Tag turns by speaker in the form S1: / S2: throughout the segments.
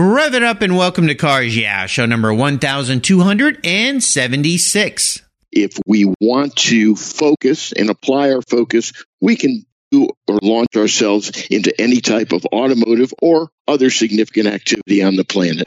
S1: Rev it up and welcome to Cars Yeah, show number 1276.
S2: If we want to focus and apply our focus, we can do or launch ourselves into any type of automotive or other significant activity on the planet.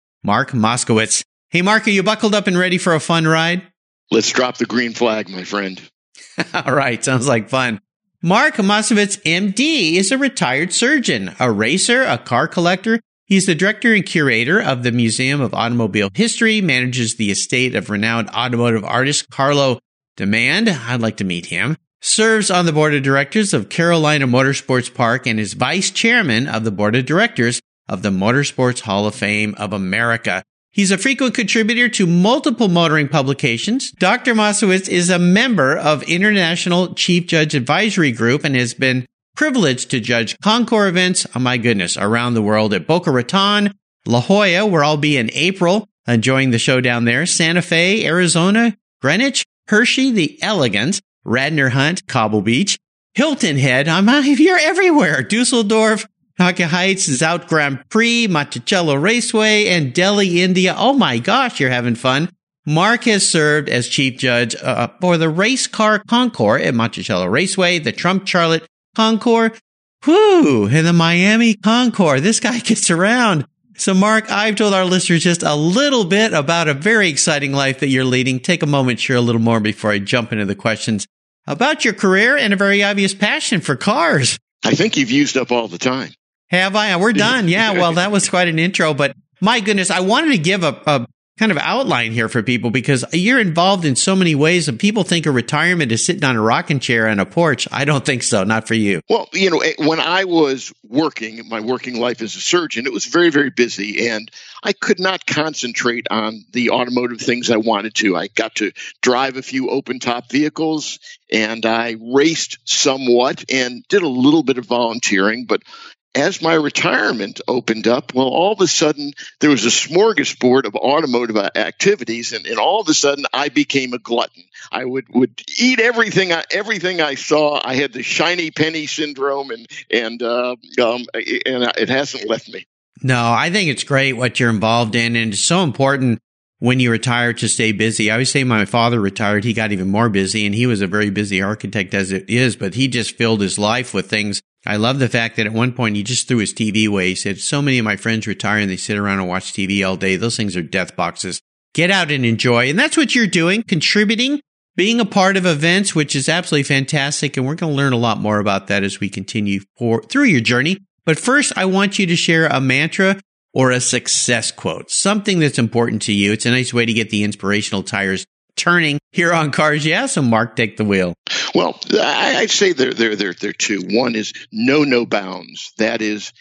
S1: Mark Moskowitz. Hey, Mark, are you buckled up and ready for a fun ride?
S2: Let's drop the green flag, my friend.
S1: All right, sounds like fun. Mark Moskowitz, MD, is a retired surgeon, a racer, a car collector. He's the director and curator of the Museum of Automobile History, manages the estate of renowned automotive artist Carlo Demand. I'd like to meet him. Serves on the board of directors of Carolina Motorsports Park and is vice chairman of the board of directors of the Motorsports Hall of Fame of America. He's a frequent contributor to multiple motoring publications. Dr. Moskowitz is a member of International Chief Judge Advisory Group and has been privileged to judge Concours events, oh my goodness, around the world at Boca Raton, La Jolla, where I'll be in April, uh, enjoying the show down there, Santa Fe, Arizona, Greenwich, Hershey, the Elegant, Radnor Hunt, Cobble Beach, Hilton Head. I'm you're everywhere. Dusseldorf, Naka Heights, Zoute Grand Prix, Monticello Raceway, and Delhi, India. Oh my gosh, you're having fun. Mark has served as chief judge uh, for the race car concours at Monticello Raceway, the Trump Charlotte concours, whoo, and the Miami concours. This guy gets around. So, Mark, I've told our listeners just a little bit about a very exciting life that you're leading. Take a moment, share a little more before I jump into the questions about your career and a very obvious passion for cars.
S2: I think you've used up all the time.
S1: Have I? We're done. Yeah. Well, that was quite an intro, but my goodness, I wanted to give a, a kind of outline here for people because you're involved in so many ways and people think of retirement is sitting on a rocking chair on a porch. I don't think so. Not for you.
S2: Well, you know, eh, when I was working, my working life as a surgeon, it was very, very busy and I could not concentrate on the automotive things I wanted to. I got to drive a few open top vehicles and I raced somewhat and did a little bit of volunteering, but as my retirement opened up, well, all of a sudden there was a smorgasbord of automotive activities, and, and all of a sudden I became a glutton. I would, would eat everything I, everything I saw. I had the shiny penny syndrome, and and uh, um, and it hasn't left me.
S1: No, I think it's great what you're involved in, and it's so important when you retire to stay busy. I always say my father retired, he got even more busy, and he was a very busy architect as it is, but he just filled his life with things I love the fact that at one point he just threw his TV away. He said, so many of my friends retire and they sit around and watch TV all day. Those things are death boxes. Get out and enjoy. And that's what you're doing, contributing, being a part of events, which is absolutely fantastic. And we're going to learn a lot more about that as we continue for, through your journey. But first, I want you to share a mantra or a success quote, something that's important to you. It's a nice way to get the inspirational tires turning here on Cars Yeah. So, Mark, take the wheel.
S2: Well, I'd say there, there, there, there are two. One is no no bounds. That is,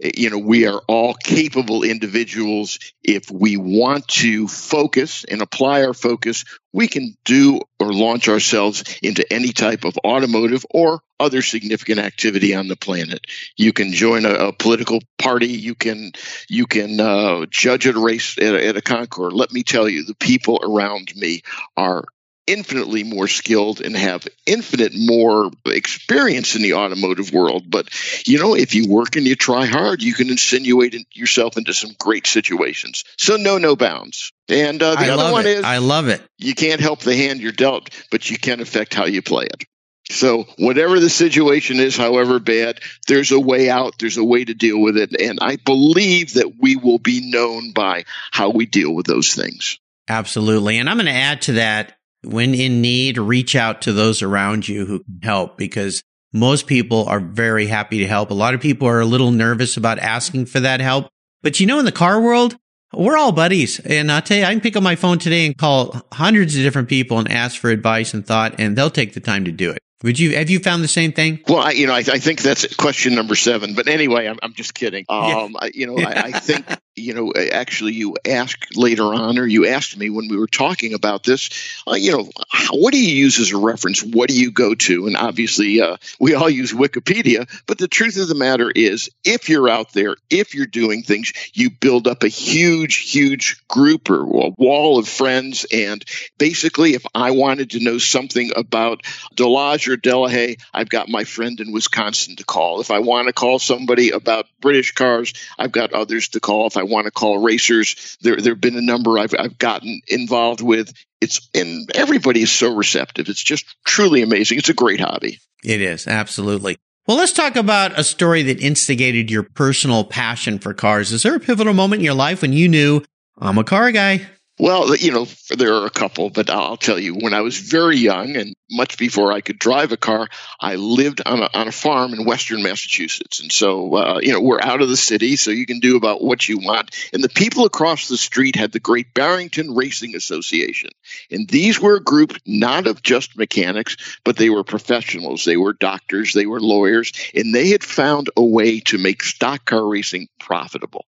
S2: you know, we are all capable individuals. If we want to focus and apply our focus, we can do or launch ourselves into any type of automotive or other significant activity on the planet. You can join a, a political party. You can you can uh, judge at a race at a, at a concours. Let me tell you, the people around me are infinitely more skilled and have infinite more experience in the automotive world. But you know, if you work and you try hard, you can insinuate yourself into some great situations. So no, no bounds. And uh, the
S1: I
S2: other one
S1: it.
S2: is
S1: I love it.
S2: You can't help the hand you're dealt, but you can affect how you play it. So whatever the situation is, however bad, there's a way out. There's a way to deal with it. And I believe that we will be known by how we deal with those things.
S1: Absolutely. And I'm going to add to that when in need, reach out to those around you who can help because most people are very happy to help. A lot of people are a little nervous about asking for that help. But you know, in the car world, we're all buddies. And I'll tell you, I can pick up my phone today and call hundreds of different people and ask for advice and thought, and they'll take the time to do it Would you have you found the same thing?
S2: Well, I, you know, I, I think that's question number seven. But anyway, I'm, I'm just kidding. Um, yeah. I, you know, I, I, think you know, actually, you asked later on, or you asked me when we were talking about this. Uh, you know, what do you use as a reference? What do you go to? And obviously, uh, we all use Wikipedia. But the truth of the matter is, if you're out there, if you're doing things, you build up a huge, huge group or a wall of friends. And basically, if I wanted to know something about Delage or Delahaye, I've got my friend in Wisconsin to call. If I want to call somebody about British cars, I've got others to call. If I want to call racers, there there have been a number I've I've gotten involved with. It's and everybody is so receptive. It's just truly amazing. It's a great hobby.
S1: It is absolutely. Well, let's talk about a story that instigated your personal passion for cars. Is there a pivotal moment in your life when you knew I'm a car guy?
S2: Well, you know, there are a couple, but I'll tell you, when I was very young and much before I could drive a car, I lived on a, on a farm in western Massachusetts. And so, uh, you know, we're out of the city, so you can do about what you want. And the people across the street had the Great Barrington Racing Association. And these were a group not of just mechanics, but they were professionals. They were doctors, they were lawyers, and they had found a way to make stock car racing profitable.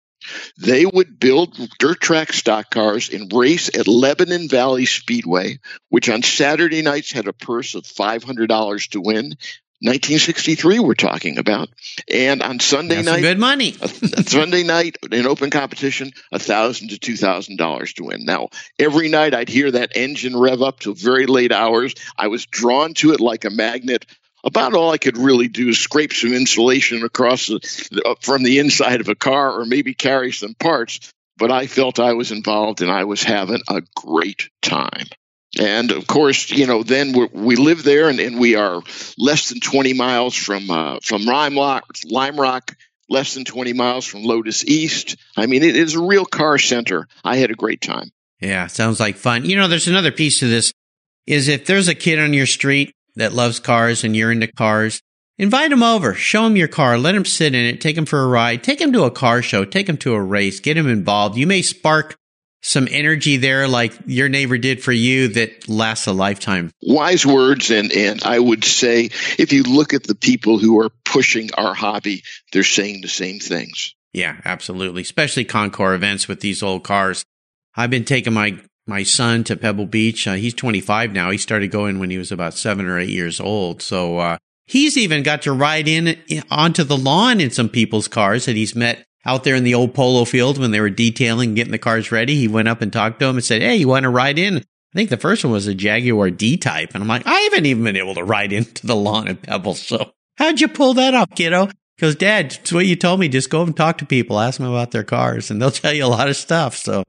S2: They would build dirt track stock cars and race at Lebanon Valley Speedway, which on Saturday nights had a purse of $500 to win. 1963 we're talking about. And on sunday
S1: That's
S2: night
S1: good money.
S2: sunday night in open competition a thousand to two thousand dollars to win. Now every night i'd hear that engine rev up till very late hours. I was drawn to it like a magnet about all I could really do is scrape some insulation across the, from the inside of a car or maybe carry some parts. But I felt I was involved and I was having a great time. And of course, you know, then we live there and, and, we are less than 20 miles from, uh, from Lime Rock, Lime Rock, less than 20 miles from Lotus East. I mean, it is a real car center. I had a great time.
S1: Yeah, sounds like fun. You know, there's another piece to this is if there's a kid on your street that loves cars and you're into cars, invite him over, show him your car, let him sit in it, take him for a ride, take him to a car show, take him to a race, get him involved. You may spark some energy there like your neighbor did for you that lasts a lifetime.
S2: Wise words and and I would say if you look at the people who are pushing our hobby, they're saying the same things.
S1: Yeah, absolutely. Especially Concours events with these old cars. I've been taking my my son to Pebble Beach. Uh, he's 25 now. He started going when he was about seven or eight years old. So, uh, he's even got to ride in onto the lawn in some people's cars that he's met out there in the old polo field when they were detailing, getting the cars ready. He went up and talked to him and said, Hey, you want to ride in? I think the first one was a Jaguar D type. And I'm like, I haven't even been able to ride into the lawn in Pebble. So how'd you pull that off, kiddo? Because dad, it's what you told me. Just go and talk to people, ask them about their cars and they'll tell you a lot of stuff. So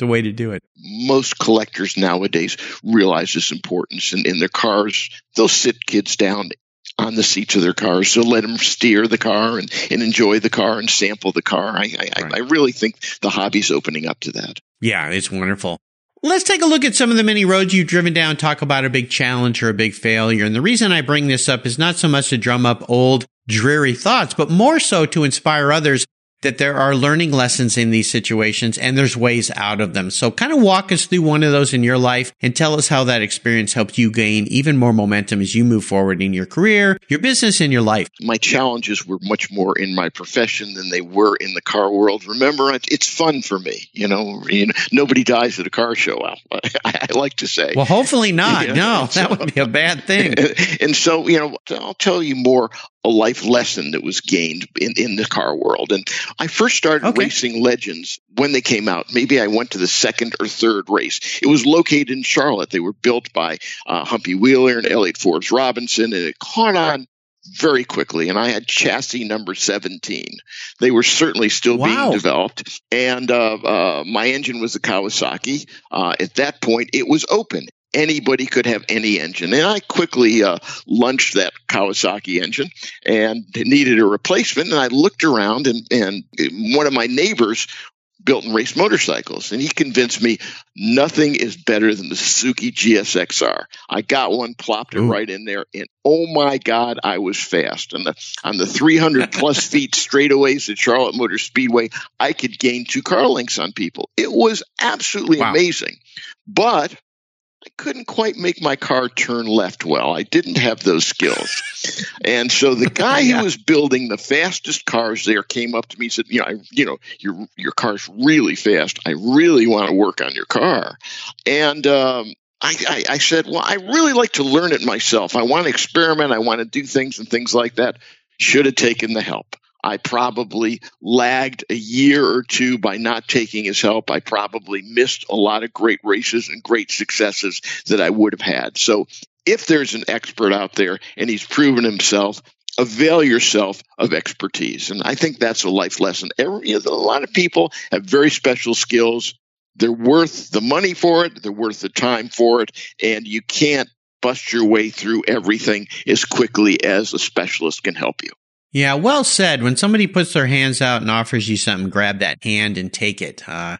S1: the way to do it.
S2: Most collectors nowadays realize this importance, and in their cars, they'll sit kids down on the seats of their cars. So let them steer the car and, and enjoy the car and sample the car. I, I, right. I really think the hobby's opening up to that.
S1: Yeah, it's wonderful. Let's take a look at some of the many roads you've driven down, talk about a big challenge or a big failure. And the reason I bring this up is not so much to drum up old, dreary thoughts, but more so to inspire others that there are learning lessons in these situations and there's ways out of them. So kind of walk us through one of those in your life and tell us how that experience helped you gain even more momentum as you move forward in your career, your business, and your life.
S2: My challenges were much more in my profession than they were in the car world. Remember, it's fun for me. You know, you know nobody dies at a car show. I, I like to say.
S1: Well, hopefully not. You know? No, that would be a bad thing.
S2: And so, you know, I'll tell you more a life lesson that was gained in, in the car world. And I first started okay. racing legends when they came out. Maybe I went to the second or third race. It was located in Charlotte. They were built by uh, Humpy Wheeler and Elliott Forbes Robinson, and it caught on very quickly. And I had chassis number 17. They were certainly still wow. being developed. And uh, uh, my engine was a Kawasaki. Uh, at that point, it was open anybody could have any engine. And I quickly uh, lunched that Kawasaki engine and needed a replacement. And I looked around, and, and one of my neighbors built and raced motorcycles. And he convinced me nothing is better than the Suzuki GSXR. I got one, plopped it Ooh. right in there, and oh my God, I was fast. And the, on the 300 plus feet straightaways at Charlotte Motor Speedway, I could gain two car lengths on people. It was absolutely wow. amazing. But I couldn't quite make my car turn left well. I didn't have those skills. and so the guy yeah. who was building the fastest cars there came up to me and said, "You know, I, you know, your your car's really fast. I really want to work on your car." And um, I, I, I said, "Well, I really like to learn it myself. I want to experiment. I want to do things and things like that." Should have taken the help. I probably lagged a year or two by not taking his help. I probably missed a lot of great races and great successes that I would have had. So if there's an expert out there and he's proven himself, avail yourself of expertise. And I think that's a life lesson. Every, a lot of people have very special skills. They're worth the money for it, they're worth the time for it, and you can't bust your way through everything as quickly as a specialist can help you.
S1: Yeah, well said. When somebody puts their hands out and offers you something, grab that hand and take it. Uh,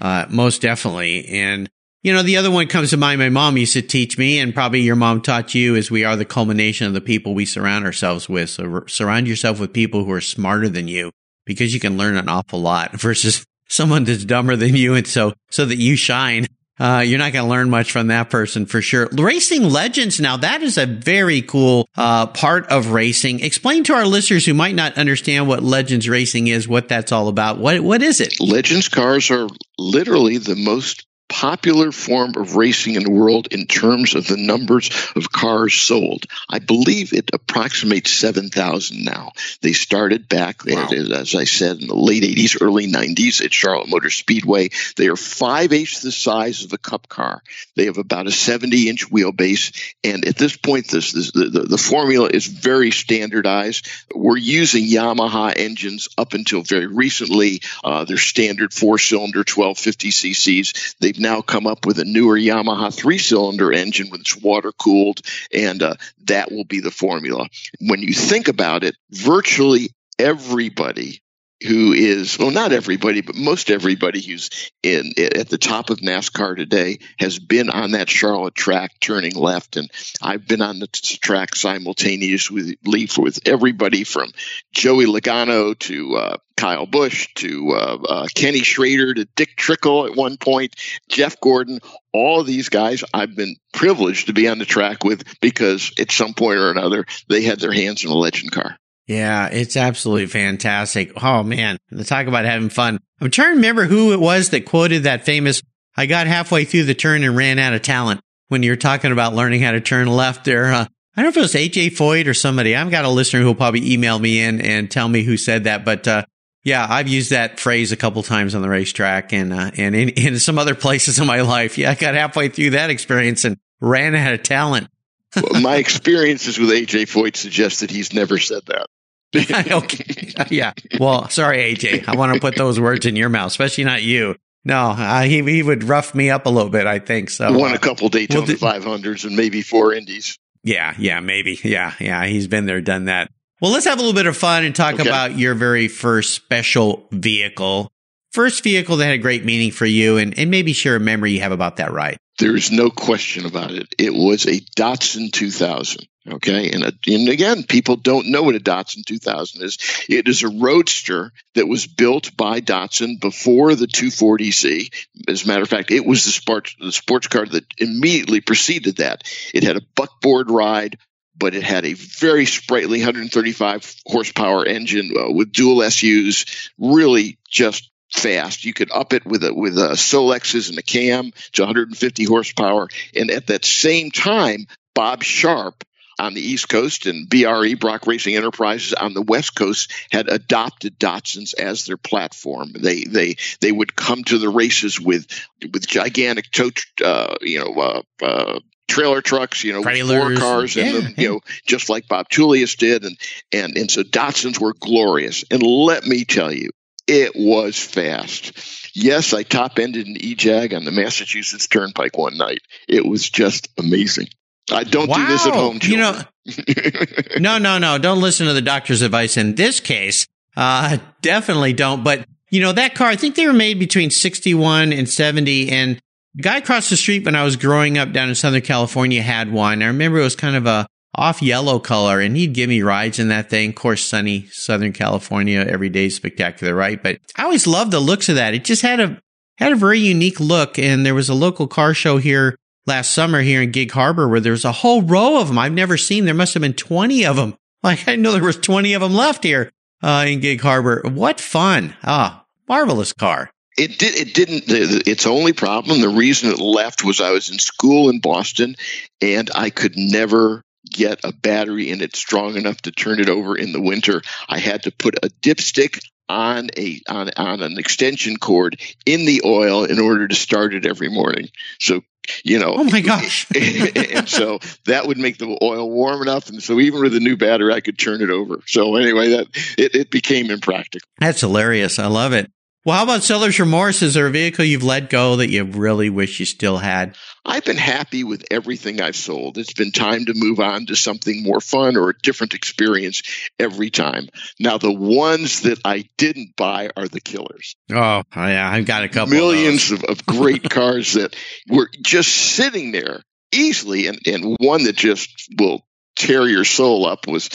S1: uh, most definitely. And, you know, the other one comes to mind. My mom used to teach me, and probably your mom taught you, is we are the culmination of the people we surround ourselves with. So surround yourself with people who are smarter than you because you can learn an awful lot versus someone that's dumber than you. And so, so that you shine. Uh, you're not going to learn much from that person for sure. Racing legends. Now that is a very cool, uh, part of racing. Explain to our listeners who might not understand what legends racing is, what that's all about. What, what is it?
S2: Legends cars are literally the most popular form of racing in the world in terms of the numbers of cars sold. I believe it approximates 7,000 now. They started back, wow. as I said, in the late 80s, early 90s at Charlotte Motor Speedway. They are five eighths the size of a cup car. They have about a 70 inch wheelbase. And at this point, this, this the, the, the formula is very standardized. We're using Yamaha engines up until very recently. Uh, they're standard four cylinder 1250 cc's. They've now come up with a newer Yamaha three cylinder engine that's water cooled, and uh, that will be the formula. When you think about it, virtually everybody who is well not everybody but most everybody who's in at the top of NASCAR today has been on that Charlotte track turning left and I've been on the track simultaneously with with everybody from Joey Logano to uh, Kyle Busch to uh, uh, Kenny Schrader to Dick Trickle at one point, Jeff Gordon, all these guys I've been privileged to be on the track with because at some point or another they had their hands in a legend car.
S1: Yeah, it's absolutely fantastic. Oh man, to talk about having fun. I'm trying to remember who it was that quoted that famous, I got halfway through the turn and ran out of talent when you're talking about learning how to turn left there. Uh, I don't know if it was AJ Foyt or somebody. I've got a listener who'll probably email me in and tell me who said that, but, uh, yeah, I've used that phrase a couple times on the racetrack and, uh, and in, in some other places in my life. Yeah, I got halfway through that experience and ran out of talent
S2: well, my experiences with AJ Foyt suggest that he's never said that.
S1: okay. Yeah. Well, sorry, AJ. I want to put those words in your mouth, especially not you. No, uh, he he would rough me up a little bit. I think so.
S2: Won a couple Daytona well, 500s and maybe four Indies.
S1: Yeah, yeah, maybe. Yeah, yeah. He's been there, done that. Well, let's have a little bit of fun and talk okay. about your very first special vehicle. First vehicle that had a great meaning for you, and, and maybe share a memory you have about that ride.
S2: There's no question about it. It was a Datsun 2000. Okay. And, uh, and again, people don't know what a Datsun 2000 is. It is a roadster that was built by Datsun before the 240Z. As a matter of fact, it was the sports, the sports car that immediately preceded that. It had a buckboard ride, but it had a very sprightly 135 horsepower engine uh, with dual SUs, really just fast. You could up it with a with a Solexes and a cam to 150 horsepower, and at that same time, Bob Sharp on the East Coast and BRE, Brock Racing Enterprises, on the West Coast had adopted Datsuns as their platform. They they they would come to the races with with gigantic tow, uh, you know, uh, uh, trailer trucks, you know, Trailers. four cars in yeah. them, you know, just like Bob Tullius did, and and and so Datsuns were glorious. And let me tell you, it was fast. Yes, I top ended an E-Jag on the Massachusetts Turnpike one night. It was just amazing. I don't wow. do this at home. Children.
S1: You know, no, no, no. Don't listen to the doctor's advice in this case. Uh, definitely don't. But you know, that car, I think they were made between 61 and 70. And the guy across the street when I was growing up down in Southern California had one. I remember it was kind of a off yellow color and he'd give me rides in that thing. Of course, sunny Southern California, every day spectacular, right? But I always loved the looks of that. It just had a, had a very unique look. And there was a local car show here last summer here in Gig Harbor where there's a whole row of them. I've never seen. There must have been 20 of them. Like I know there was 20 of them left here uh, in Gig Harbor. What fun. Ah, marvelous car.
S2: It did. It didn't. Its only problem, the reason it left, was I was in school in Boston, and I could never get a battery in it strong enough to turn it over in the winter. I had to put a dipstick on a on, on an extension cord in the oil in order to start it every morning. So you know
S1: oh my gosh.
S2: and so that would make the oil warm enough. And so even with a new battery i could turn it over. So anyway that it, it became impractical.
S1: That's hilarious. I love it well, how about seller's remorse? Is there a vehicle you've let go that you really wish you still had?
S2: I've been happy with everything I've sold. It's been time to move on to something more fun or a different experience every time. Now, the ones that I didn't buy are the killers.
S1: Oh, yeah, I've got a couple
S2: millions
S1: of,
S2: of, of great cars that were just sitting there easily, and, and one that just will tear your soul up was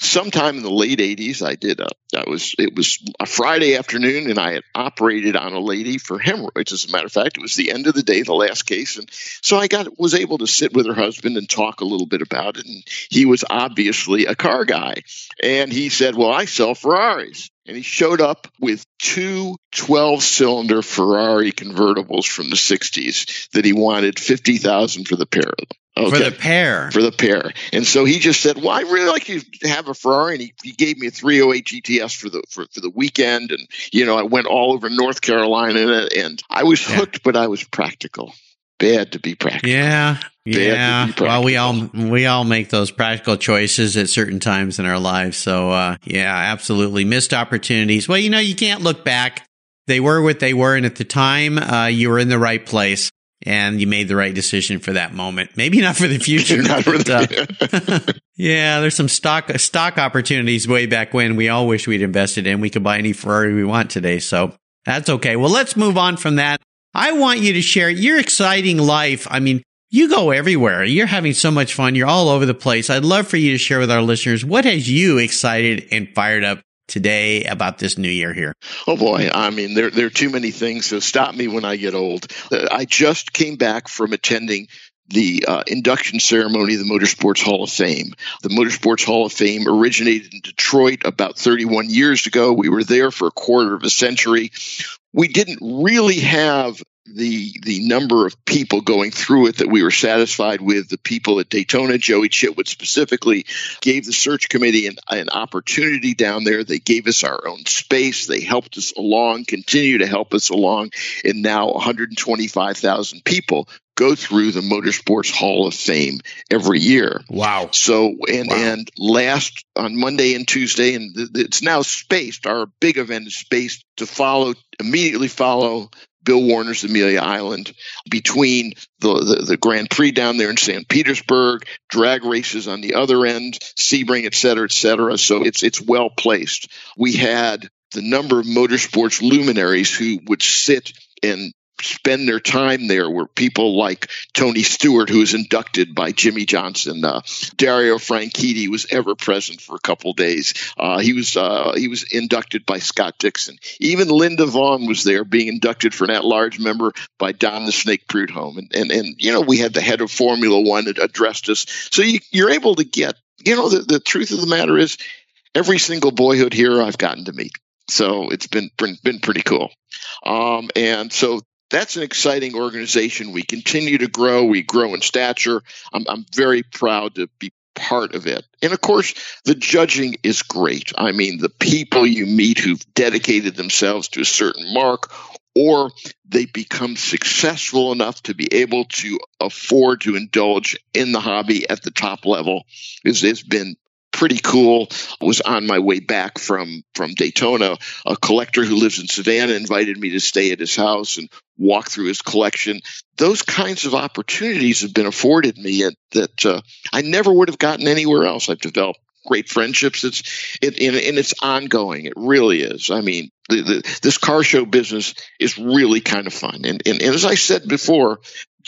S2: sometime in the late 80s i did a that was it was a friday afternoon and i had operated on a lady for hemorrhoids. As a matter of fact it was the end of the day the last case. And so i got was able to sit with her husband and talk a little bit about it. And he was obviously a car guy. And he said well i sell ferraris and he showed up with two 12 cylinder Ferrari convertibles from the 60s that he wanted 50,000 for the pair of them.
S1: Okay. For the pair.
S2: For the pair. And so he just said, Well, I really like you to have a Ferrari. And he, he gave me a 308 GTS for the for, for the weekend. And, you know, I went all over North Carolina and I was hooked, yeah. but I was practical. Bad to be practical.
S1: Yeah. Yeah. Well, we all we all make those practical choices at certain times in our lives. So uh, yeah, absolutely. Missed opportunities. Well, you know, you can't look back. They were what they were, and at the time, uh, you were in the right place and you made the right decision for that moment. Maybe not for the future. but, uh, yeah, there's some stock stock opportunities way back when we all wish we'd invested in. We could buy any Ferrari we want today, so that's okay. Well, let's move on from that. I want you to share your exciting life. I mean, you go everywhere. You're having so much fun. You're all over the place. I'd love for you to share with our listeners what has you excited and fired up today about this new year here?
S2: Oh boy, I mean there there are too many things. So stop me when I get old. Uh, I just came back from attending the uh, induction ceremony of the Motorsports Hall of Fame. The Motorsports Hall of Fame originated in Detroit about 31 years ago. We were there for a quarter of a century. We didn't really have the the number of people going through it that we were satisfied with. The people at Daytona, Joie Chitwood specifically, gave the search committee an, an opportunity down there. They gave us our own space. They helped us along, continue to help us along, and now 125,000 people go through the Motorsports Hall of Fame every year.
S1: Wow.
S2: So and wow. and last on Monday and Tuesday and th- it's now spaced our big event is spaced to follow immediately follow Bill Warner's Amelia Island between the, the, the, Grand Prix down there in St. Petersburg, drag races on the other end, Sebring, et cetera, et cetera. So it's it's well placed. We had the number of motorsports luminaries who would sit and spend their time there were people like Tony Stewart, who was inducted by Jimmie Johnson. Uh, Dario Franchitti was ever present for a couple days. Uh, he was uh, he was inducted by Scott Dixon. Even Linda Vaughn was there, being inducted for an at-large member by Don the Snake Prudhomme. And, and and you know we had the head of Formula One that addressed us. So you, you're able to get. You know the, the truth of the matter is, every single boyhood hero I've gotten to meet. So it's been been pretty cool. Um, and so that's an exciting organization. We continue to grow. We grow in stature. I'm, I'm very proud to be part of it. And of course, the judging is great. I mean, the people you meet who've dedicated themselves to a certain mark or they become successful enough to be able to afford to indulge in the hobby at the top level is has been pretty cool. I was on my way back from from Daytona. A collector who lives in Savannah invited me to stay at his house and walk through his collection. Those kinds of opportunities have been afforded me that uh, I never would have gotten anywhere else. I've developed great friendships. It's it, and, and it's ongoing. It really is. I mean, the, the, this car show business is really kind of fun. And, and, and as I said before,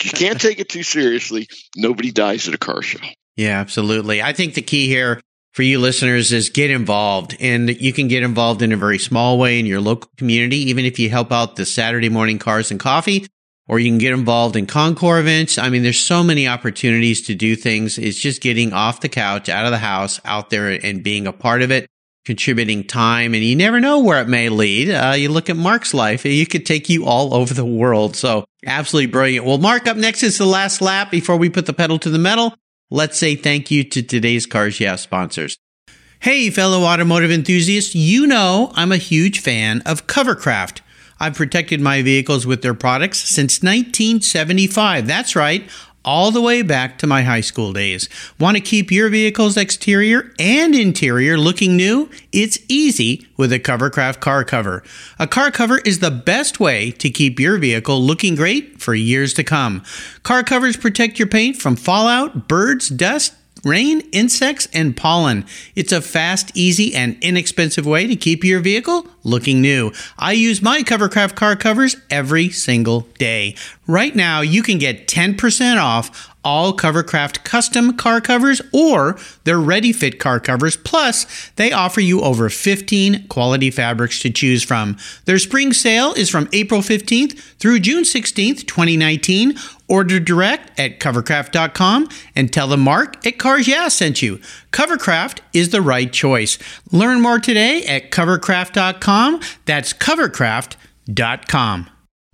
S2: you can't take it too seriously. Nobody dies at a car show.
S1: Yeah, absolutely. I think the key here for you listeners is get involved and you can get involved in a very small way in your local community. Even if you help out the Saturday morning cars and coffee, or you can get involved in Concours events. I mean, there's so many opportunities to do things. It's just getting off the couch, out of the house, out there and being a part of it, contributing time. And you never know where it may lead. Uh, you look at Mark's life, it could take you all over the world. So absolutely brilliant. Well, Mark, up next is the last lap before we put the pedal to the metal. Let's say thank you to today's Cars Yeah sponsors. Hey, fellow automotive enthusiasts, you know I'm a huge fan of Covercraft. I've protected my vehicles with their products since 1975. That's right, all the way back to my high school days. Want to keep your vehicle's exterior and interior looking new? It's easy with a Covercraft car cover. A car cover is the best way to keep your vehicle looking great for years to come. Car covers protect your paint from fallout, birds, dust, rain, insects, and pollen. It's a fast, easy, and inexpensive way to keep your vehicle looking new. I use my Covercraft car covers every single day. Right now, you can get 10% off all Covercraft custom car covers or their ready fit car covers. Plus, they offer you over 15 quality fabrics to choose from. Their spring sale is from April 15th through June 16th, 2019. Order direct at covercraft.com and tell them Mark at Cars Yeah sent you. Covercraft is the right choice. Learn more today at covercraft.com. That's covercraft.com.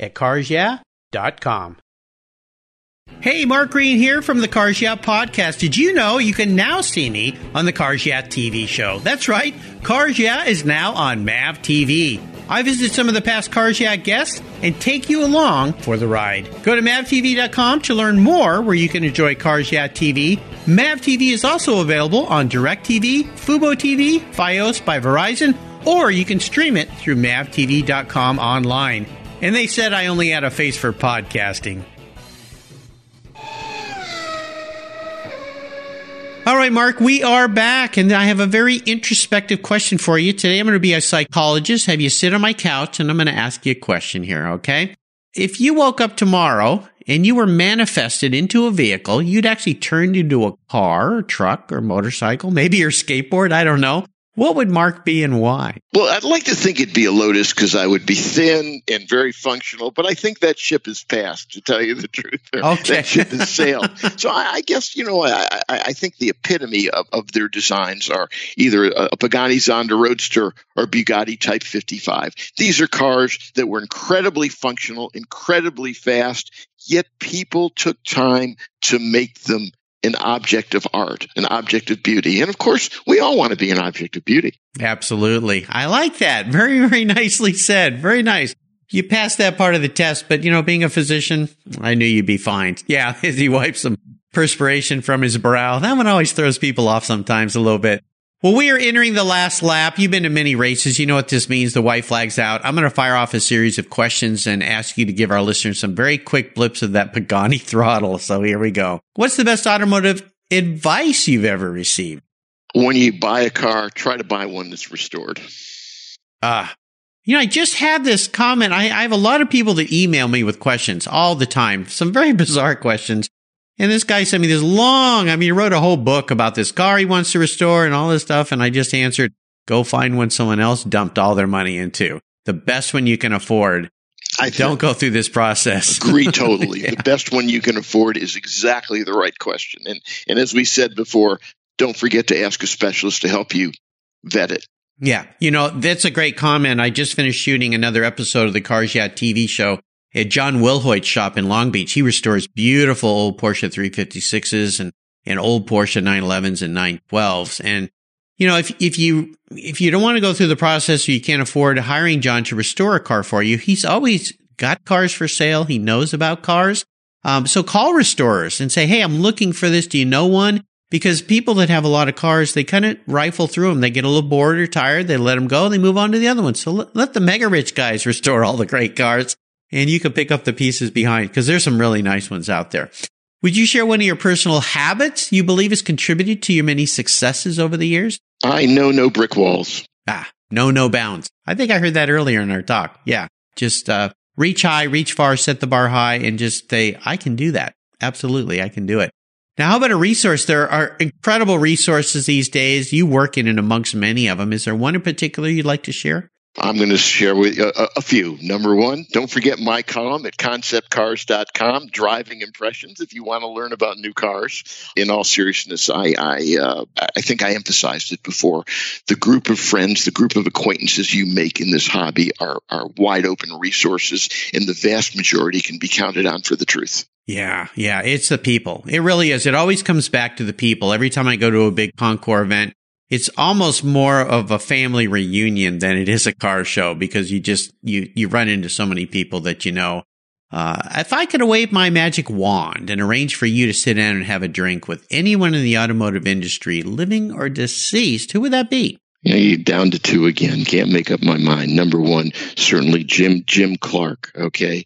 S1: at carsyeah.com. Hey, Mark Green here from the Cars Yeah podcast. Did you know you can now see me on the Cars Yeah TV show? That's right, Cars Yeah is now on MAV TV. I visit some of the past Cars Yeah guests and take you along for the ride. Go to mavtv.com to learn more where you can enjoy Cars Yeah TV. MAV TV is also available on DirecTV, Fubo TV, Fios by Verizon, or you can stream it through mavtv.com online. And they said I only had a face for podcasting. All right, Mark, we are back, and I have a very introspective question for you. Today, I'm going to be a psychologist, have you sit on my couch, and I'm going to ask you a question here, okay? If you woke up tomorrow and you were manifested into a vehicle, you'd actually turned into a car, or truck, or motorcycle, maybe your skateboard, I don't know. What would Mark be and why?
S2: Well, I'd like to think it'd be a Lotus because I would be thin and very functional, but I think that ship has passed, to tell you the truth.
S1: Okay.
S2: That ship has sailed. so I, I, guess, you know, I, I, I, think the epitome of, of their designs are either a, a Pagani Zonda Roadster or Bugatti Type 55. These are cars that were incredibly functional, incredibly fast, yet people took time to make them an object of art, an object of beauty. And of course, we all want to be an object of beauty.
S1: Absolutely. I like that. Very, very nicely said. Very nice. You passed that part of the test, but you know, being a physician, I knew you'd be fine. Yeah, as he wipes some perspiration from his brow, that one always throws people off sometimes a little bit. Well, we are entering the last lap. You've been to many races. You know what this means. The white flag's out. I'm going to fire off a series of questions and ask you to give our listeners some very quick blips of that Pagani throttle. So here we go. What's the best automotive advice you've ever received?
S2: When you buy a car, try to buy one that's restored.
S1: Ah, uh, you know, I just had this comment. I, I have a lot of people that email me with questions all the time, some very bizarre questions. And this guy sent me this long, I mean, he wrote a whole book about this car he wants to restore and all this stuff. And I just answered, go find one someone else dumped all their money into. The best one you can afford. I don't go through this process.
S2: Agree totally. yeah. The best one you can afford is exactly the right question. And and as we said before, don't forget to ask a specialist to help you vet it.
S1: Yeah. You know, that's a great comment. I just finished shooting another episode of the Cars Yeah TV show at John Wilhoit's shop in Long Beach. He restores beautiful old Porsche 356s and, and old Porsche 911s and 912s. And, you know, if, if you, if you don't want to go through the process or you can't afford hiring John to restore a car for you, he's always got cars for sale. He knows about cars. Um, so call restorers and say, Hey, I'm looking for this. Do you know one? Because people that have a lot of cars, they kind of rifle through them. They get a little bored or tired. They let them go. They move on to the other ones. So let the mega rich guys restore all the great cars and you can pick up the pieces behind because there's some really nice ones out there. Would you share one of your personal habits you believe has contributed to your many successes over the years?
S2: I know no brick walls.
S1: Ah, no, no bounds. I think I heard that earlier in our talk. Yeah. Just, uh, reach high, reach far, set the bar high and just say, I can do that. Absolutely. I can do it. Now, how about a resource? There are incredible resources these days. You work in and amongst many of them. Is there one in particular you'd like to share?
S2: I'm going to share with you a, a, few. Number one, don't forget my column at conceptcarz.com, driving impressions, if you want to learn about new cars. In all seriousness, I I, uh, I think I emphasized it before. The group of friends, the group of acquaintances you make in this hobby are, are wide open resources, and the vast majority can be counted on for the truth.
S1: Yeah, yeah, it's the people. It really is. It always comes back to the people. Every time I go to a big Concours event, it's almost more of a family reunion than it is a car show because you just you you run into so many people that you know. Uh, if I could wave my magic wand and arrange for you to sit down and have a drink with anyone in the automotive industry, living or deceased, who would that be?
S2: Yeah, down to two again. Can't make up my mind. Number one, certainly Jim Jim Clark. Okay,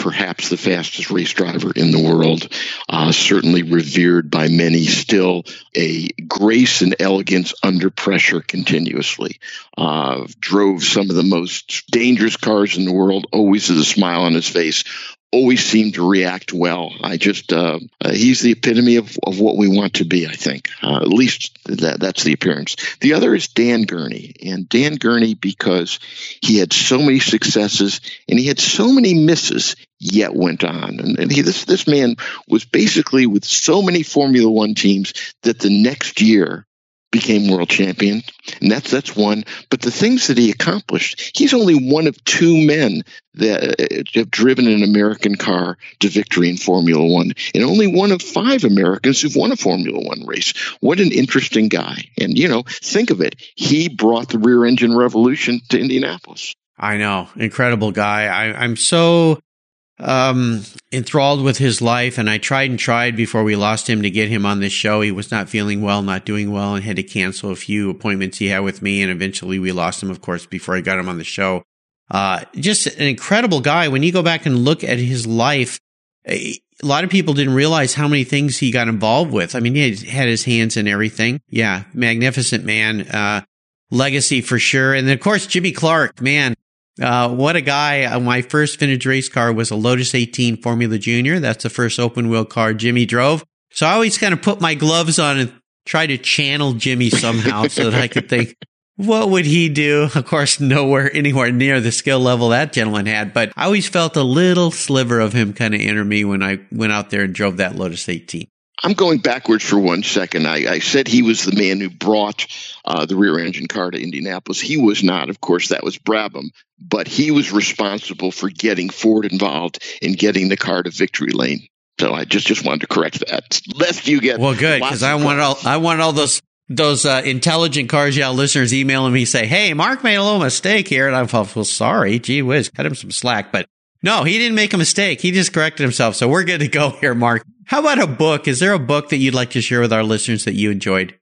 S2: perhaps the fastest race driver in the world, uh, certainly revered by many, still a grace and elegance under pressure continuously. Uh, drove some of the most dangerous cars in the world, always with a smile on his face, always seemed to react well. I just uh, uh, he's the epitome of, of what we want to be. I think uh, at least that that's the appearance. The other is Dan Gurney, and Dan Gurney because he had so many successes and he had so many misses, yet went on. And, and he this this man was basically with so many Formula One teams that the next year became world champion, and that's that's one. But the things that he accomplished, he's only one of two men that uh, have driven an American car to victory in Formula One, and only one of five Americans who've won a Formula One race. What an interesting guy! And you know, think of it, he brought the rear engine revolution to Indianapolis.
S1: I know, incredible guy. I, I'm so um, enthralled with his life, and I tried and tried before we lost him to get him on this show. He was not feeling well, not doing well, and had to cancel a few appointments he had with me. And eventually, we lost him, of course, before I got him on the show. Uh, just an incredible guy. When you go back and look at his life, a lot of people didn't realize how many things he got involved with. I mean, he had his hands in everything. Yeah, magnificent man. Uh, legacy for sure. And then, of course, Jimmy Clark, man, uh, what a guy. Uh, my first vintage race car was a Lotus 18 Formula Junior. That's the first open wheel car Jimmy drove. So I always kind of put my gloves on and try to channel Jimmy somehow so that I could think, what would he do? Of course, nowhere, anywhere near the skill level that gentleman had, but I always felt a little sliver of him kind of enter me when I went out there and drove that Lotus 18.
S2: I'm going backwards for one second. I, I said he was the man who brought uh, the rear engine car to Indianapolis. He was not. Of course, that was Brabham, but he was responsible for getting Ford involved in getting the car to victory lane. So I just just wanted to correct that, lest you get
S1: well. Good because I want all I want all those those uh, intelligent cars yeah listeners emailing me say, "Hey, Mark made a little mistake here," and I'm well, sorry, gee whiz, cut him some slack. But no, he didn't make a mistake. He just corrected himself. So we're good to go here, Mark. How about a book? Is there a book that you'd like to share with our listeners that you enjoyed?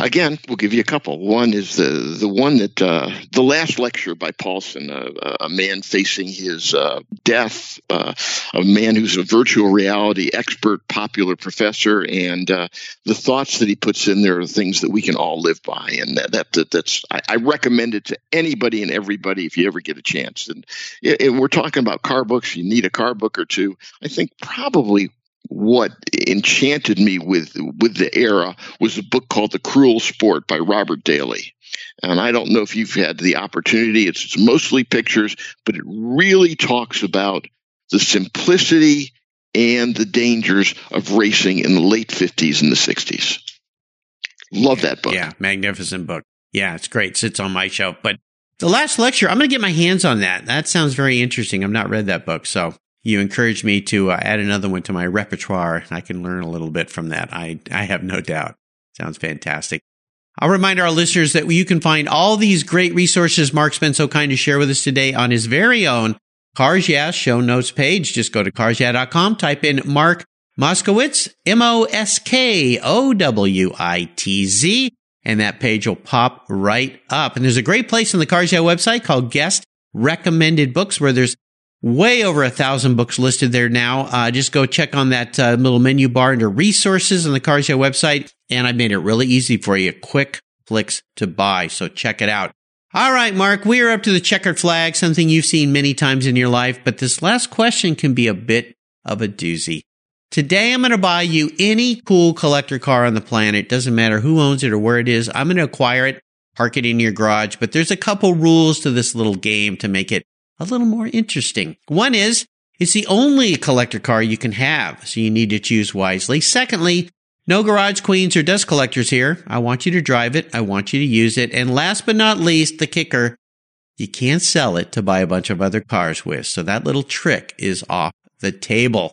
S2: Again, we'll give you a couple. One is the the one that uh, the last lecture by Paulson, uh, a man facing his uh, death, uh, a man who's a virtual reality expert, popular professor, and uh, the thoughts that he puts in there are things that we can all live by, and that, that, that that's I, I, recommend it to anybody and everybody if you ever get a chance. And, and we're talking about car books. You need a car book or two. I think probably what enchanted me with with the era was a book called The Cruel Sport by Robert Daley. And I don't know if you've had the opportunity. It's, it's mostly pictures, but it really talks about the simplicity and the dangers of racing in the late 50s and the 60s. Love that book.
S1: Yeah, magnificent book. Yeah, it's great. Sits on my shelf. But the last lecture, I'm going to get my hands on that. That sounds very interesting. I've not read that book. So you encouraged me to uh, add another one to my repertoire. I can learn a little bit from that. I, I have no doubt. Sounds fantastic. I'll remind our listeners that you can find all these great resources Mark's been so kind to share with us today on his very own Cars Yeah show notes page. Just go to carsyeah.com, type in Mark Moskowitz, M-O-S-K-O-W-I-T-Z, and that page will pop right up. And there's a great place on the Cars Yeah website called Guest Recommended Books where there's way over a thousand books listed there now. Uh, just go check on that uh, little menu bar under resources on the Cars Yeah website. And I made it really easy for you. Quick clicks to buy. So check it out. All right, Mark, we are up to the checkered flag, something you've seen many times in your life, but this last question can be a bit of a doozy. Today, I'm going to buy you any cool collector car on the planet. Doesn't matter who owns it or where it is. I'm going to acquire it, park it in your garage, but there's a couple rules to this little game to make it a little more interesting. One is, it's the only collector car you can have, so you need to choose wisely. Secondly, no garage queens or dust collectors here. I want you to drive it. I want you to use it. And last but not least, the kicker, you can't sell it to buy a bunch of other cars with. So that little trick is off the table.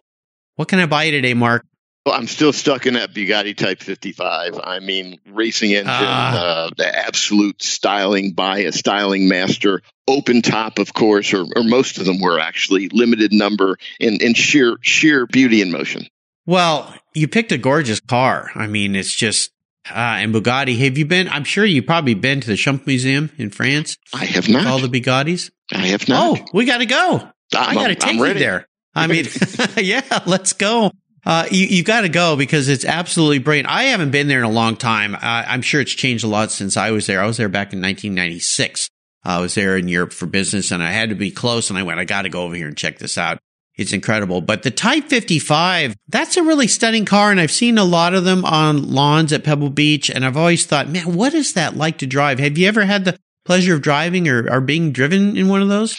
S1: What can I buy today, Mark?
S2: Well, I'm still stuck in that Bugatti Type 55. I mean, racing engine, uh, the absolute styling by a styling master, open top, of course, or, or most of them were actually limited number and, and sheer sheer beauty and motion.
S1: Well, you picked a gorgeous car. I mean, it's just uh, and Bugatti. Have you been? I'm sure you've probably been to the Schlumpf Museum in France.
S2: I have not.
S1: All the Bugattis.
S2: I have not.
S1: Oh, we got to go. I'm, I got to take you there. I mean, yeah, let's go. Uh, you, you got to go because it's absolutely brilliant. I haven't been there in a long time. I'm sure it's changed a lot since I was there. I was there back in 1996. I was there in Europe for business and I had to be close and I went, I got to go over here and check this out. It's incredible. But the Type 55, that's a really stunning car. And I've seen a lot of them on lawns at Pebble Beach. And I've always thought, man, what is that like to drive? Have you ever had the pleasure of driving or, or being driven in one of those?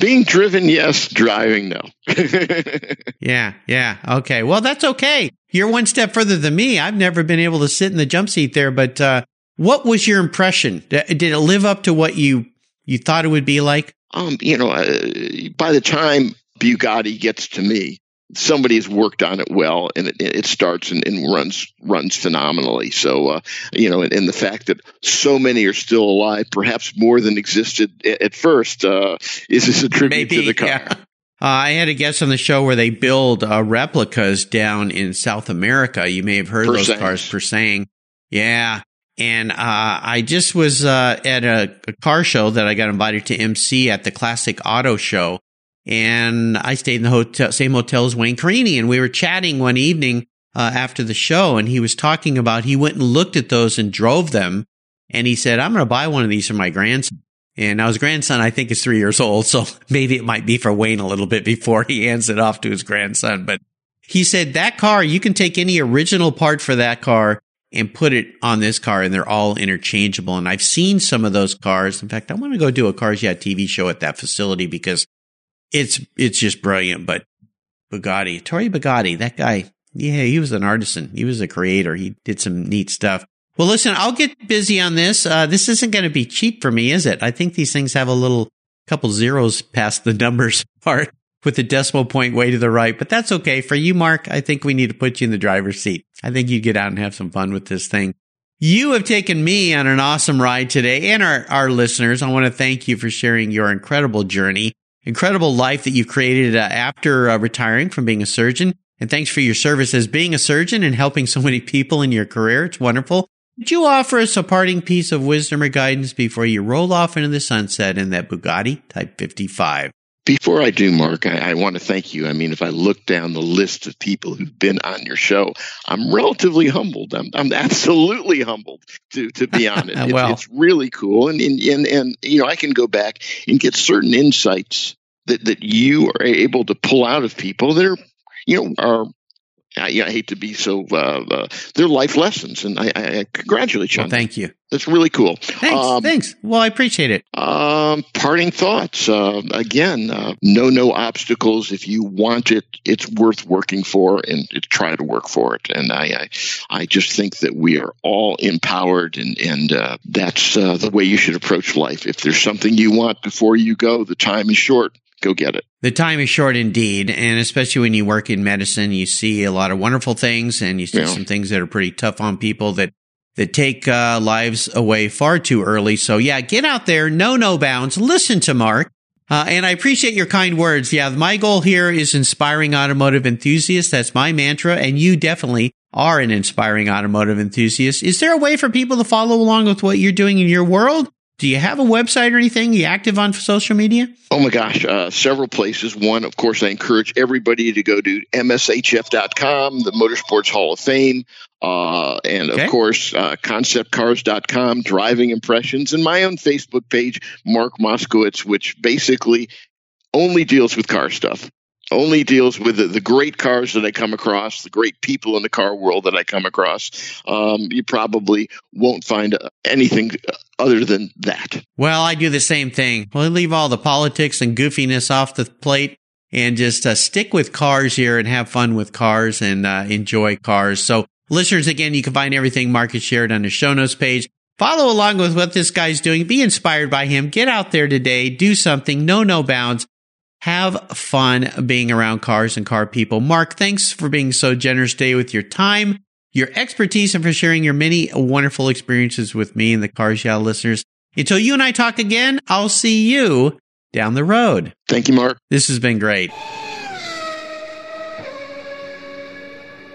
S2: Being driven, yes. Driving, no.
S1: yeah, yeah. Okay. Well, that's okay. You're one step further than me. I've never been able to sit in the jump seat there, but uh, what was your impression? Did it live up to what you you thought it would be like?
S2: Um, you know, uh, by the time Bugatti gets to me, somebody has worked on it well and it, it starts and, and, runs runs phenomenally so uh, you know and, and, the fact that so many are still alive perhaps more than existed at, at first uh, is, this a tribute Maybe, to the car yeah.
S1: Uh, I had a guest on the show where they build uh, replicas down in South America. You may have heard those cars Pur Sang. Yeah. And uh, I just was uh, at a, a, car show that I got invited to MC at the Classic Auto Show and I stayed in the hotel, same hotel as Wayne Carini, and we were chatting one evening uh, after the show, and he was talking about he went and looked at those and drove them, and he said, "I'm going to buy one of these for my grandson." And now his grandson, I think, is three years old, so maybe it might be for Wayne a little bit before he hands it off to his grandson. But he said that car, you can take any original part for that car and put it on this car and they're all interchangeable. And I've seen some of those cars. In fact, I want to go do a Cars Yeah TV show at that facility because it's it's just brilliant. But Bugatti, Ettore Bugatti, that guy, yeah, he was an artisan. He was a creator. He did some neat stuff. Well, listen, I'll get busy on this. Uh, this isn't going to be cheap for me, is it? I think these things have a little couple zeros past the numbers part with the decimal point way to the right, but that's okay. For you, Mark, I think we need to put you in the driver's seat. I think you get out and have some fun with this thing. You have taken me on an awesome ride today and our, our listeners. I want to thank you for sharing your incredible journey incredible life that you've created uh, after uh, retiring from being a surgeon. And thanks for your service as being a surgeon and helping so many people in your career. It's wonderful. Would you offer us a parting piece of wisdom or guidance before you roll off into the sunset in that Bugatti Type 55?
S2: Before I do, Mark, I, I, want to thank you. I mean, if I look down the list of people who've been on your show, I'm relatively humbled. I'm, I'm absolutely humbled to to be on it. well. it's, it's really cool, and, and and and you know, I can go back and get certain insights that that you are able to pull out of people that are you know are I, I, hate to be so. Uh, uh, they're life lessons, and I, I congratulate you.
S1: Well, thank you.
S2: That's really cool.
S1: Thanks. Um, thanks. Well, I appreciate it.
S2: Um, parting thoughts. Uh, again, uh, no, no obstacles. If you want it, it's worth working for, and try to work for it. And I, I, I just think that we are all empowered, and and uh, that's uh, the way you should approach life. If there's something you want before you go, the time is short go get it.
S1: The time is short indeed. And especially when you work in medicine, you see a lot of wonderful things and you see yeah. some things that are pretty tough on people that, that take uh, lives away far too early. So yeah, get out there. No, no bounds. Listen to Mark. Uh, and I appreciate your kind words. Yeah, my goal here is inspiring automotive enthusiasts. That's my mantra. And you definitely are an inspiring automotive enthusiast. Is there a way for people to follow along with what you're doing in your world? Do you have a website or anything? Are you active on social media?
S2: Oh my gosh, uh, several places. One, of course, I encourage everybody to go to mshf.com, the Motorsports Hall of Fame, uh, and of course, uh, conceptcarz.com, driving impressions, and my own Facebook page, Mark Moskowitz, which basically only deals with car stuff only deals with the, the, great cars that I come across, the great people in the car world that I come across. Um, you probably won't find uh, anything other than that.
S1: Well, I do the same thing. We'll leave all the politics and goofiness off the plate and just uh, stick with cars here and have fun with cars and uh, enjoy cars. So, listeners, again, you can find everything Marcus shared on the show notes page. Follow along with what this guy's doing. Be inspired by him. Get out there today. Do something. No, no bounds have fun being around cars and car people. Mark, thanks for being so generous today with your time, your expertise, and for sharing your many wonderful experiences with me and the Cars Yeah listeners. Until you and I talk again, I'll see you down the road.
S2: Thank you, Mark.
S1: This has been great.